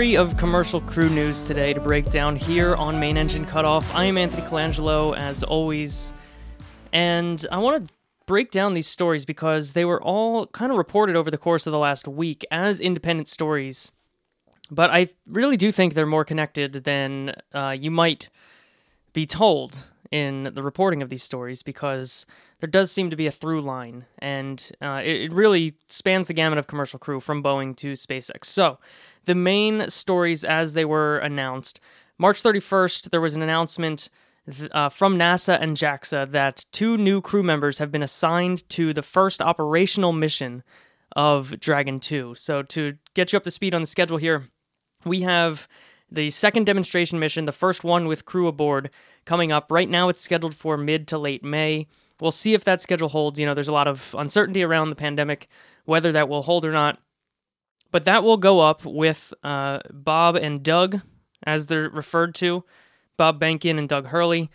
flurry of commercial crew news today to break down here on Main Engine Cutoff. I am Anthony Colangelo, as always, and I want to break down these stories because they were all kind of reported over the course of the last week as independent stories. But I really do think they're more connected than uh, you might be told in the reporting of these stories because there does seem to be a through line, and uh, it, it really spans the gamut of commercial crew from Boeing to SpaceX. So, the main stories as they were announced March 31st, there was an announcement uh, from NASA and JAXA that two new crew members have been assigned to the first operational mission of Dragon 2. So, to get you up to speed on the schedule here, we have the second demonstration mission, the first one with crew aboard, coming up. Right now, it's scheduled for mid to late May. We'll see if that schedule holds. You know, there's a lot of uncertainty around the pandemic, whether that will hold or not. But that will go up with uh, Bob and Doug, as they're referred to, Bob Behnken and Doug Hurley.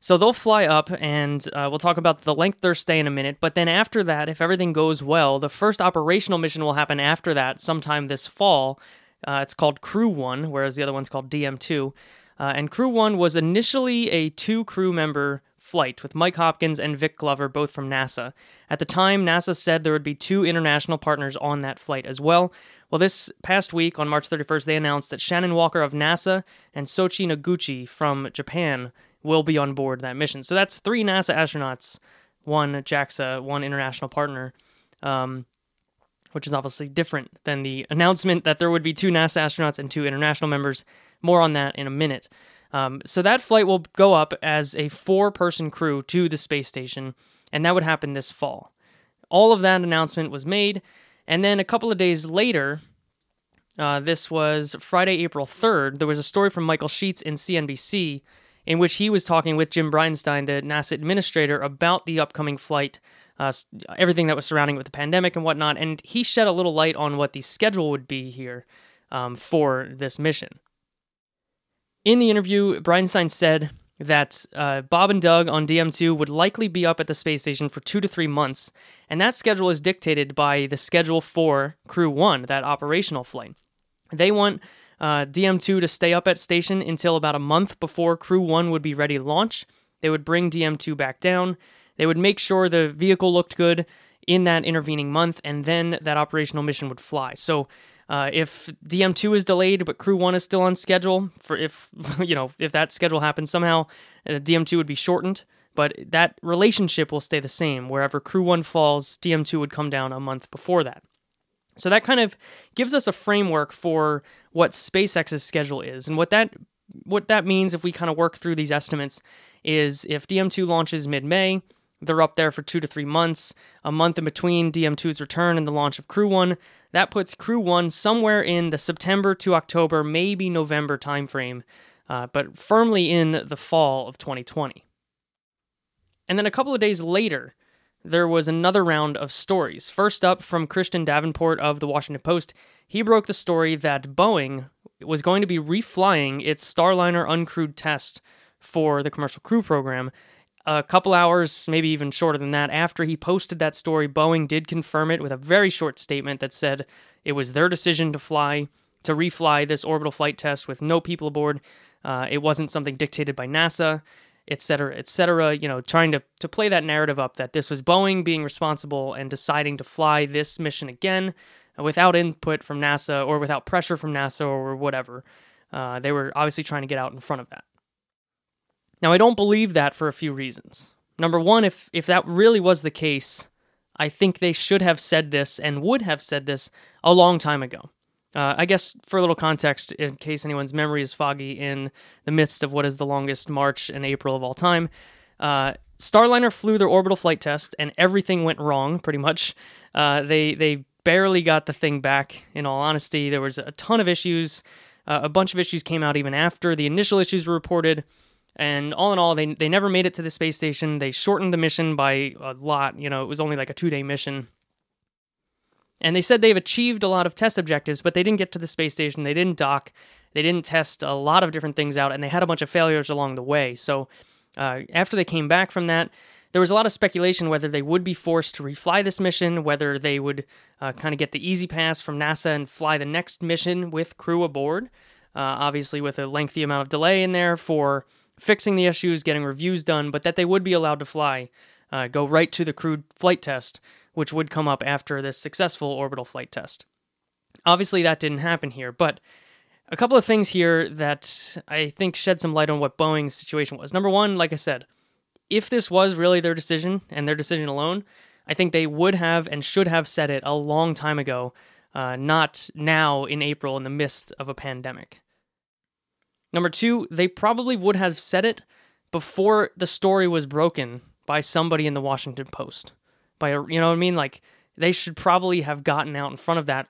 So they'll fly up, and uh, we'll talk about the length their stay in a minute. But then after that, if everything goes well, the first operational mission will happen after that, sometime this fall. Uh, it's called Crew One, whereas the other one's called DM2. Uh, and Crew One was initially a two crew member flight with Mike Hopkins and Vic Glover, both from NASA. At the time, NASA said there would be two international partners on that flight as well. Well, this past week, on March 31st, they announced that Shannon Walker of NASA and Soichi Noguchi from Japan will be on board that mission. So that's three NASA astronauts, one JAXA, one international partner. Um, which is obviously different than the announcement that there would be two NASA astronauts and two international members. More on that in a minute. Um, so that flight will go up as a four person crew to the space station, and that would happen this fall. All of that announcement was made, and then a couple of days later, uh, this was Friday, April 3rd, there was a story from Michael Sheetz in CNBC in which he was talking with Jim Bridenstine, the NASA administrator, about the upcoming flight, uh, everything that was surrounding it with the pandemic and whatnot, and he shed a little light on what the schedule would be here um, for this mission. In the interview, Bridenstine said that uh, Bob and Doug on DM2 would likely be up at the space station for two to three months, and that schedule is dictated by the schedule for Crew 1, that operational flight. They want uh, DM2 to stay up at station until about a month before Crew 1 would be ready to launch. They would bring DM2 back down. They would make sure the vehicle looked good in that intervening month, and then that operational mission would fly. So uh, if DM2 is delayed but Crew 1 is still on schedule, for if you know if that schedule happens somehow, uh, DM2 would be shortened, but that relationship will stay the same. Wherever Crew 1 falls, DM2 would come down a month before that. So that kind of gives us a framework for what SpaceX's schedule is, and what that what that means if we kind of work through these estimates is if DM2 launches mid-May, they're up there for two to three months, a month in between DM2's return and the launch of Crew 1. That puts Crew 1 somewhere in the September to October, maybe November timeframe, uh, but firmly in the fall of 2020. And then a couple of days later, there was another round of stories. First up, from Christian Davenport of the Washington Post, he broke the story that Boeing was going to be reflying its Starliner uncrewed test for the commercial crew program a couple hours, maybe even shorter than that, after he posted that story, Boeing did confirm it with a very short statement that said it was their decision to fly, to refly this orbital flight test with no people aboard. Uh, it wasn't something dictated by NASA, et cetera, et cetera. You know, trying to, to play that narrative up that this was Boeing being responsible and deciding to fly this mission again without input from NASA or without pressure from NASA or whatever. Uh, they were obviously trying to get out in front of that. Now, I don't believe that for a few reasons. Number one, if, if that really was the case, I think they should have said this and would have said this a long time ago. Uh, I guess for a little context, in case anyone's memory is foggy in the midst of what is the longest March and April of all time, uh, Starliner flew their orbital flight test and everything went wrong, pretty much. Uh, they, they barely got the thing back, in all honesty. There was a ton of issues. Uh, a bunch of issues came out even after the initial issues were reported. And all in all, they, they never made it to the space station. They shortened the mission by a lot. You know, it was only like a two day mission. And they said they've achieved a lot of test objectives, but they didn't get to the space station. They didn't dock. They didn't test a lot of different things out, and they had a bunch of failures along the way. So uh, after they came back from that, there was a lot of speculation whether they would be forced to refly this mission, whether they would uh, kind of get the easy pass from NASA and fly the next mission with crew aboard. Uh, obviously, with a lengthy amount of delay in there for fixing the issues, getting reviews done, but that they would be allowed to fly, uh, go right to the crewed flight test, which would come up after this successful orbital flight test. Obviously, that didn't happen here, but a couple of things here that I think shed some light on what Boeing's situation was. Number one, like I said, if this was really their decision and their decision alone, I think they would have and should have said it a long time ago, uh, not now in April in the midst of a pandemic. Number two, they probably would have said it before the story was broken by somebody in the Washington Post. By you know what I mean? Like they should probably have gotten out in front of that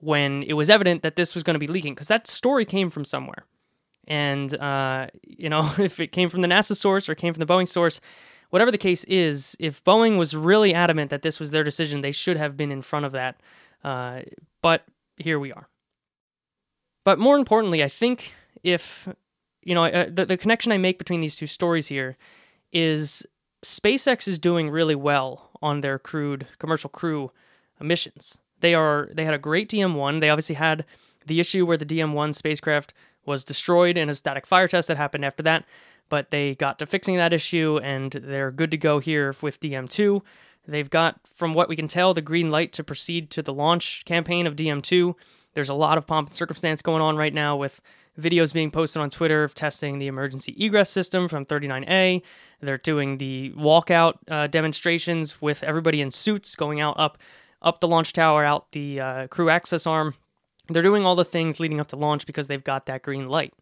when it was evident that this was going to be leaking because that story came from somewhere. And uh, you know, if it came from the NASA source or came from the Boeing source, whatever the case is, if Boeing was really adamant that this was their decision, they should have been in front of that. Uh, but here we are. But more importantly, I think if you know uh, the the connection I make between these two stories here is SpaceX is doing really well on their crewed commercial crew missions. They are they had a great DM1. They obviously had the issue where the DM1 spacecraft was destroyed in a static fire test that happened after that, but they got to fixing that issue and they're good to go here with DM2. They've got, from what we can tell, the green light to proceed to the launch campaign of DM2. There's a lot of pomp and circumstance going on right now with videos being posted on Twitter of testing the emergency egress system from 39A. They're doing the walkout uh, demonstrations with everybody in suits going out up up the launch tower, out the uh, crew access arm. They're doing all the things leading up to launch because they've got that green light.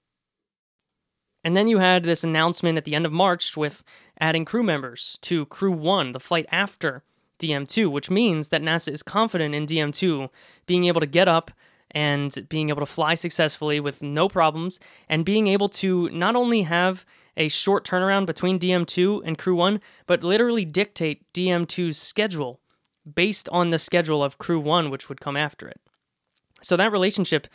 And then you had this announcement at the end of March with adding crew members to Crew 1, the flight after DM2, which means that NASA is confident in DM2 being able to get up and being able to fly successfully with no problems and being able to not only have a short turnaround between DM2 and Crew 1, but literally dictate DM2's schedule based on the schedule of Crew 1, which would come after it. So that relationship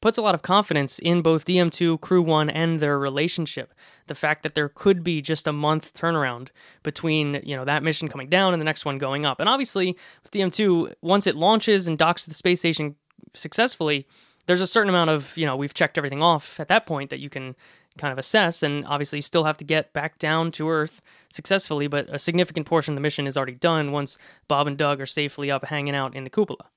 puts a lot of confidence in both DM2, Crew 1, and their relationship. The fact that there could be just a month turnaround between, you know, that mission coming down and the next one going up. And obviously, with DM2, once it launches and docks to the space station successfully, there's a certain amount of, you know, we've checked everything off at that point that you can kind of assess. And obviously, you still have to get back down to Earth successfully, but a significant portion of the mission is already done once Bob and Doug are safely up hanging out in the cupola.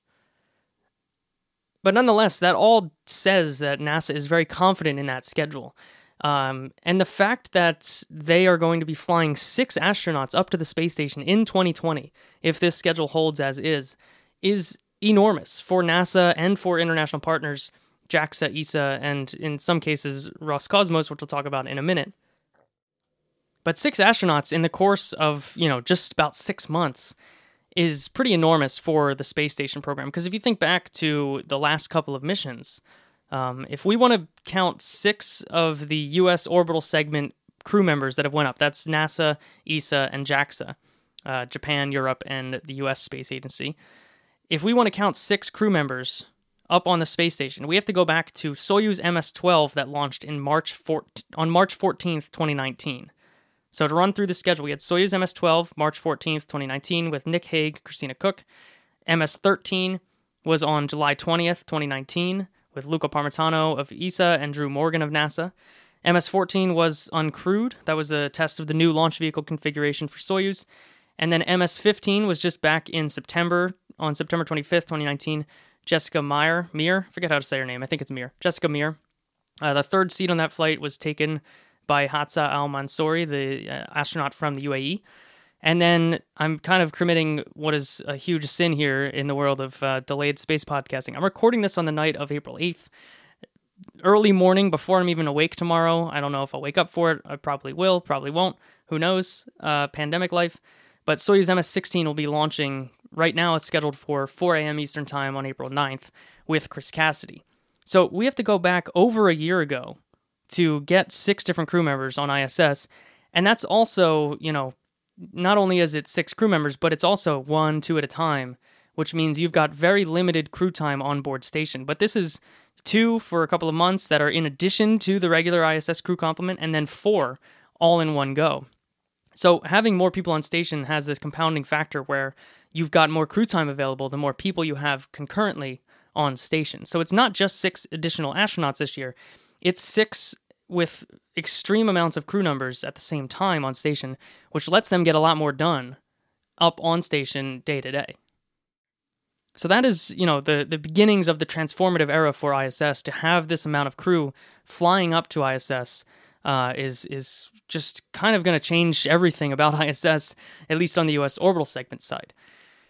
But nonetheless, that all says that NASA is very confident in that schedule. Um, and the fact that they are going to be flying six astronauts up to the space station in 2020, if this schedule holds as is, is enormous for NASA and for international partners, JAXA, ESA, and in some cases, Roscosmos, which we'll talk about in a minute. But six astronauts in the course of, you know, just about six months is pretty enormous for the space station program. Because if you think back to the last couple of missions, um, if we want to count six of the U.S. orbital segment crew members that have went up, that's NASA, ESA, and JAXA, uh, Japan, Europe, and the U.S. Space Agency. If we want to count six crew members up on the space station, we have to go back to Soyuz MS-12 that launched in March 4- on March 14th, 2019. So to run through the schedule, we had Soyuz MS-12, March 14th, 2019, with Nick Hague, Christina Koch. MS-13 was on July 20th, 2019, with Luca Parmitano of ESA and Drew Morgan of NASA. MS-14 was uncrewed. That was a test of the new launch vehicle configuration for Soyuz. And then MS-15 was just back in September, on September 25th, 2019. Jessica Meir, Mir, forget how to say her name. I think it's Mir. Jessica Meir. Uh, the third seat on that flight was taken by Hazzaa Al Mansouri, the uh, astronaut from the UAE. And then I'm kind of committing what is a huge sin here in the world of uh, delayed space podcasting. I'm recording this on the night of April 8th, early morning before I'm even awake tomorrow. I don't know if I'll wake up for it. I probably will, probably won't. Who knows? Uh, pandemic life. But Soyuz MS 16 will be launching right now. It's scheduled for 4 a.m. Eastern Time on April 9th with Chris Cassidy. So we have to go back over a year ago to get six different crew members on ISS. And that's also, you know, not only is it six crew members, but it's also one, two at a time, which means you've got very limited crew time on board station. But this is two for a couple of months that are in addition to the regular ISS crew complement, and then four all in one go. So having more people on station has this compounding factor where you've got more crew time available the more people you have concurrently on station. So it's not just six additional astronauts this year, it's six with extreme amounts of crew numbers at the same time on station, which lets them get a lot more done up on station day to day. So that is, you know, the the beginnings of the transformative era for ISS. To have this amount of crew flying up to ISS uh, is is just kind of going to change everything about ISS, at least on the U.S. orbital segment side.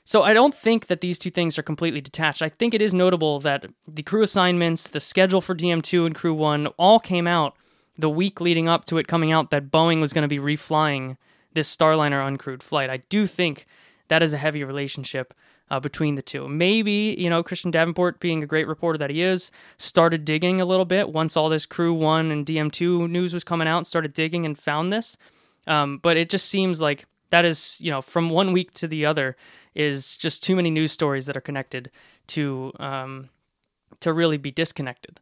So I don't think that these two things are completely detached. I think it is notable that the crew assignments, the schedule for DM2 and Crew 1 all came out the week leading up to it coming out that Boeing was going to be reflying this Starliner uncrewed flight. I do think that is a heavy relationship uh, between the two. Maybe, you know, Christian Davenport, being a great reporter that he is, started digging a little bit once all this Crew 1 and DM2 news was coming out, started digging and found this. Um, but it just seems like that is, you know, from one week to the other is just too many news stories that are connected to um, to really be disconnected.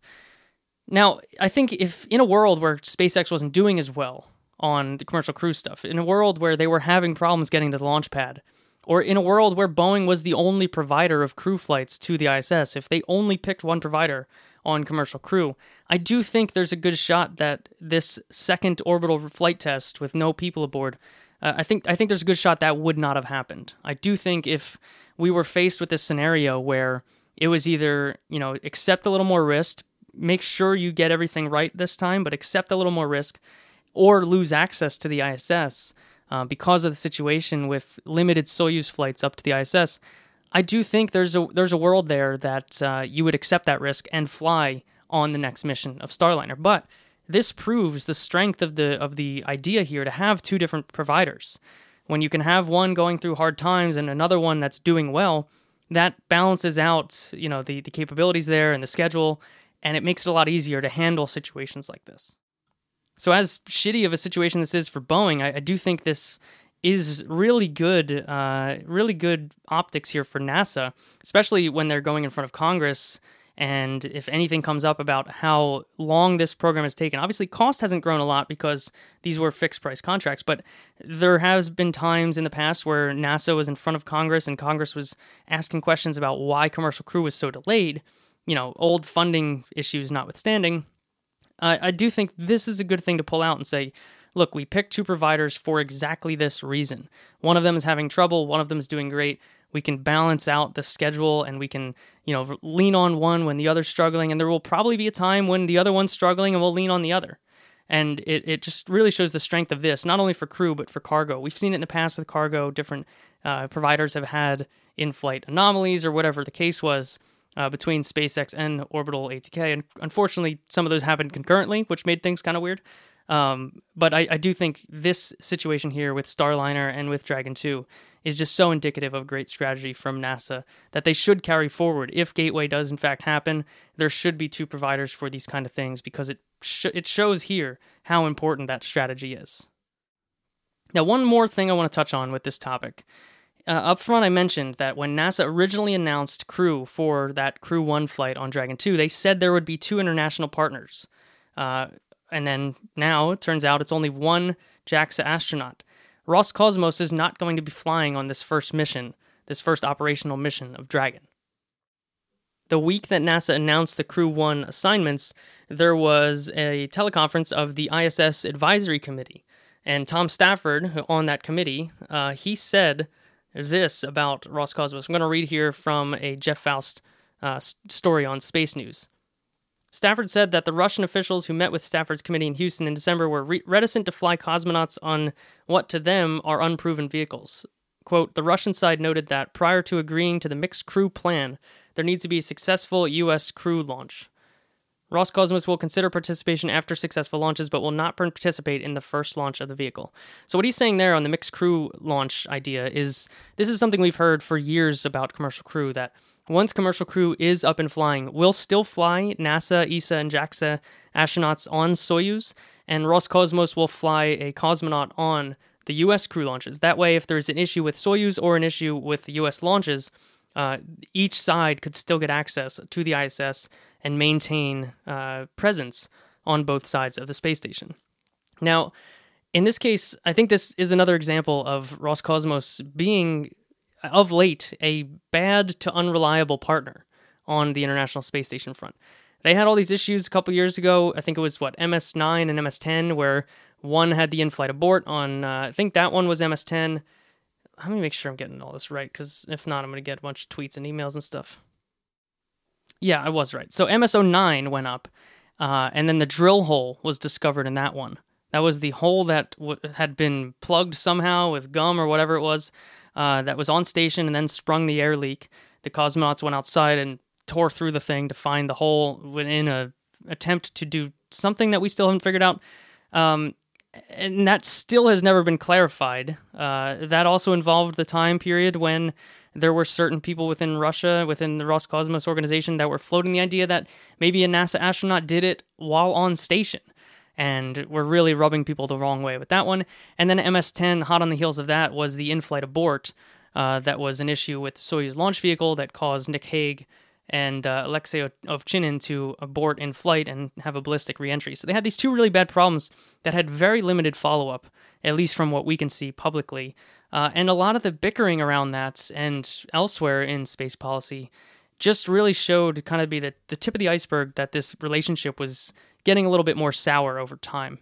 Now, I think if in a world where SpaceX wasn't doing as well on the commercial crew stuff, in a world where they were having problems getting to the launch pad, or in a world where Boeing was the only provider of crew flights to the ISS, if they only picked one provider on commercial crew, I do think there's a good shot that this second orbital flight test with no people aboard, uh, I think I think there's a good shot that would not have happened. I do think if we were faced with this scenario where it was either, you know, accept a little more risk, make sure you get everything right this time, but accept a little more risk, or lose access to the ISS, uh, because of the situation with limited Soyuz flights up to the ISS, I do think there's a there's a world there that uh, you would accept that risk and fly on the next mission of Starliner. But this proves the strength of the of the idea here to have two different providers. When you can have one going through hard times and another one that's doing well, that balances out, you know, the, the capabilities there and the schedule, and it makes it a lot easier to handle situations like this. So, as shitty of a situation this is for Boeing, I, I do think this is really good, uh, really good optics here for NASA, especially when they're going in front of Congress. And if anything comes up about how long this program has taken, obviously cost hasn't grown a lot because these were fixed price contracts. But there has been times in the past where NASA was in front of Congress and Congress was asking questions about why commercial crew was so delayed. You know, old funding issues notwithstanding, I do think this is a good thing to pull out and say, look, we picked two providers for exactly this reason. One of them is having trouble, one of them is doing great. We can balance out the schedule and we can, you know, lean on one when the other's struggling. And there will probably be a time when the other one's struggling and we'll lean on the other. And it, it just really shows the strength of this, not only for crew, but for cargo. We've seen it in the past with cargo. Different uh, providers have had in flight anomalies or whatever the case was uh, between SpaceX and Orbital ATK. And unfortunately, some of those happened concurrently, which made things kind of weird. Um, but I, I, do think this situation here with Starliner and with Dragon 2 is just so indicative of great strategy from NASA that they should carry forward. If Gateway does in fact happen, there should be two providers for these kind of things because it sh- it shows here how important that strategy is. Now, one more thing I want to touch on with this topic uh, up front, I mentioned that when NASA originally announced crew for that Crew 1 flight on Dragon 2, they said there would be two international partners. Uh, and then now it turns out it's only one JAXA astronaut. Roscosmos is not going to be flying on this first mission, this first operational mission of Dragon. The week that NASA announced the Crew 1 assignments, there was a teleconference of the ISS Advisory Committee. And Tom Stafford, on that committee, uh, he said this about Roscosmos. I'm going to read here from a Jeff Foust uh, story on Space News. Stafford said that the Russian officials who met with Stafford's committee in Houston in December were re- reticent to fly cosmonauts on what to them are unproven vehicles. Quote, the Russian side noted that prior to agreeing to the mixed crew plan, there needs to be a successful U.S. crew launch. Roscosmos will consider participation after successful launches, but will not participate in the first launch of the vehicle. So, what he's saying there on the mixed crew launch idea is this is something we've heard for years about commercial crew that once commercial crew is up and flying, we'll still fly NASA, ESA, and JAXA astronauts on Soyuz, and Roscosmos will fly a cosmonaut on the US crew launches. That way, if there's an issue with Soyuz or an issue with the US launches, uh, each side could still get access to the ISS and maintain uh, presence on both sides of the space station. Now, in this case, I think this is another example of Roscosmos being, of late, a bad to unreliable partner on the International Space Station front. They had all these issues a couple years ago. I think it was what MS9 and MS10, where one had the in-flight abort on. Uh, I think that one was MS10. Let me make sure I'm getting all this right, because if not, I'm going to get a bunch of tweets and emails and stuff. Yeah, I was right. So MS09 went up, uh, and then the drill hole was discovered in that one. That was the hole that w- had been plugged somehow with gum or whatever it was uh, that was on station and then sprung the air leak. The cosmonauts went outside and tore through the thing to find the hole in a attempt to do something that we still haven't figured out. Um, and that still has never been clarified. Uh, that also involved the time period when there were certain people within Russia, within the Roscosmos organization, that were floating the idea that maybe a NASA astronaut did it while on station. And we're really rubbing people the wrong way with that one. And then MS 10, hot on the heels of that, was the in flight abort. Uh, that was an issue with Soyuz launch vehicle that caused Nick Hague and uh, Alexei Ovchinin to abort in flight and have a ballistic reentry. So they had these two really bad problems that had very limited follow up, at least from what we can see publicly. Uh, and a lot of the bickering around that and elsewhere in space policy just really showed kind of be the, the tip of the iceberg that this relationship was getting a little bit more sour over time.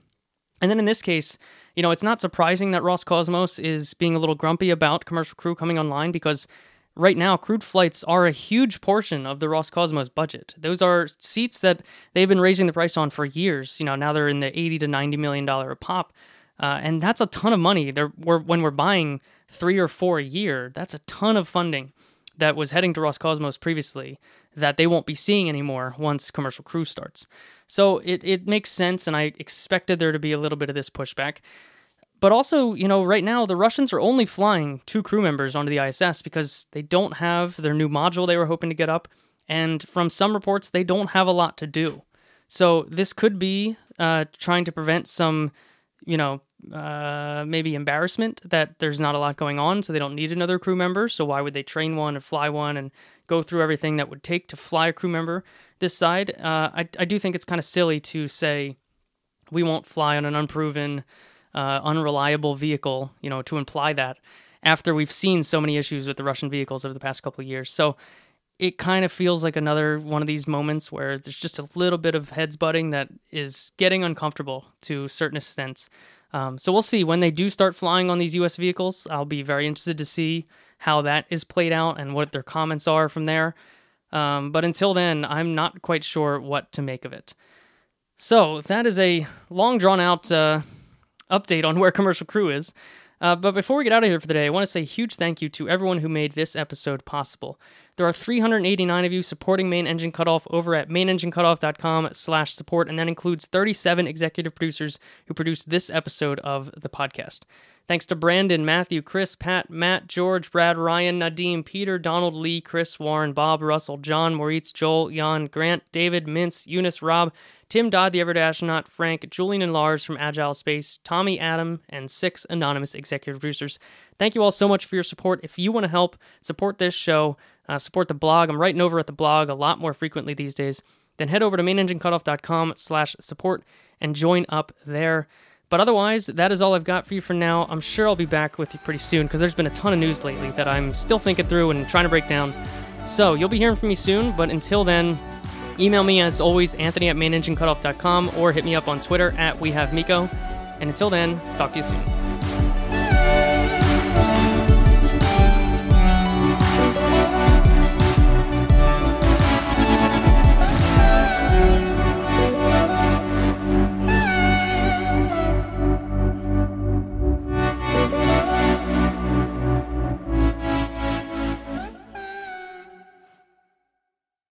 And then in this case, you know, it's not surprising that Roscosmos is being a little grumpy about commercial crew coming online because right now, crewed flights are a huge portion of the Roscosmos budget. Those are seats that they've been raising the price on for years. You know, now they're in the 80 to 90 million dollar a pop. Uh, and that's a ton of money. There, we're, when we're buying three or four a year, that's a ton of funding that was heading to Roscosmos previously that they won't be seeing anymore once commercial crew starts. So it, it makes sense, and I expected there to be a little bit of this pushback. But also, you know, right now the Russians are only flying two crew members onto the ISS because they don't have their new module they were hoping to get up. And from some reports, they don't have a lot to do. So this could be uh, trying to prevent some, you know, uh, maybe embarrassment that there's not a lot going on, so they don't need another crew member. So why would they train one and fly one and go through everything that would take to fly a crew member this side? Uh, I, I do think it's kind of silly to say we won't fly on an unproven uh, unreliable vehicle, you know, to imply that after we've seen so many issues with the Russian vehicles over the past couple of years. So it kind of feels like another one of these moments where there's just a little bit of heads butting that is getting uncomfortable to certain extents. Um, so we'll see when they do start flying on these U.S. vehicles. I'll be very interested to see how that is played out and what their comments are from there. Um, but until then, I'm not quite sure what to make of it. So that is a long drawn out uh, update on where Commercial Crew is. Uh, but before we get out of here for the day, I want to say a huge thank you to everyone who made this episode possible. There are 389 of you supporting Main Engine Cutoff over at mainenginecutoff.com slash support, and that includes 37 executive producers who produced this episode of the podcast. Thanks to Brandon, Matthew, Chris, Pat, Matt, George, Brad, Ryan, Nadim, Peter, Donald, Lee, Chris, Warren, Bob, Russell, John, Moritz, Joel, Jan, Grant, David, Mintz, Eunice, Rob, Tim Dodd, the Everyday Astronaut, Frank, Julian, and Lars from Agile Space, Tommy, Adam, and six anonymous executive producers. Thank you all so much for your support. If you want to help support this show, uh, support the blog, I'm writing over at the blog a lot more frequently these days, then head over to mainenginecutoff.com slash support and join up there. But otherwise, that is all I've got for you for now. I'm sure I'll be back with you pretty soon because there's been a ton of news lately that I'm still thinking through and trying to break down. So you'll be hearing from me soon, but until then, email me as always, Anthony at mainenginecutoff.com or hit me up on Twitter at WeHaveMECO. And until then, talk to you soon.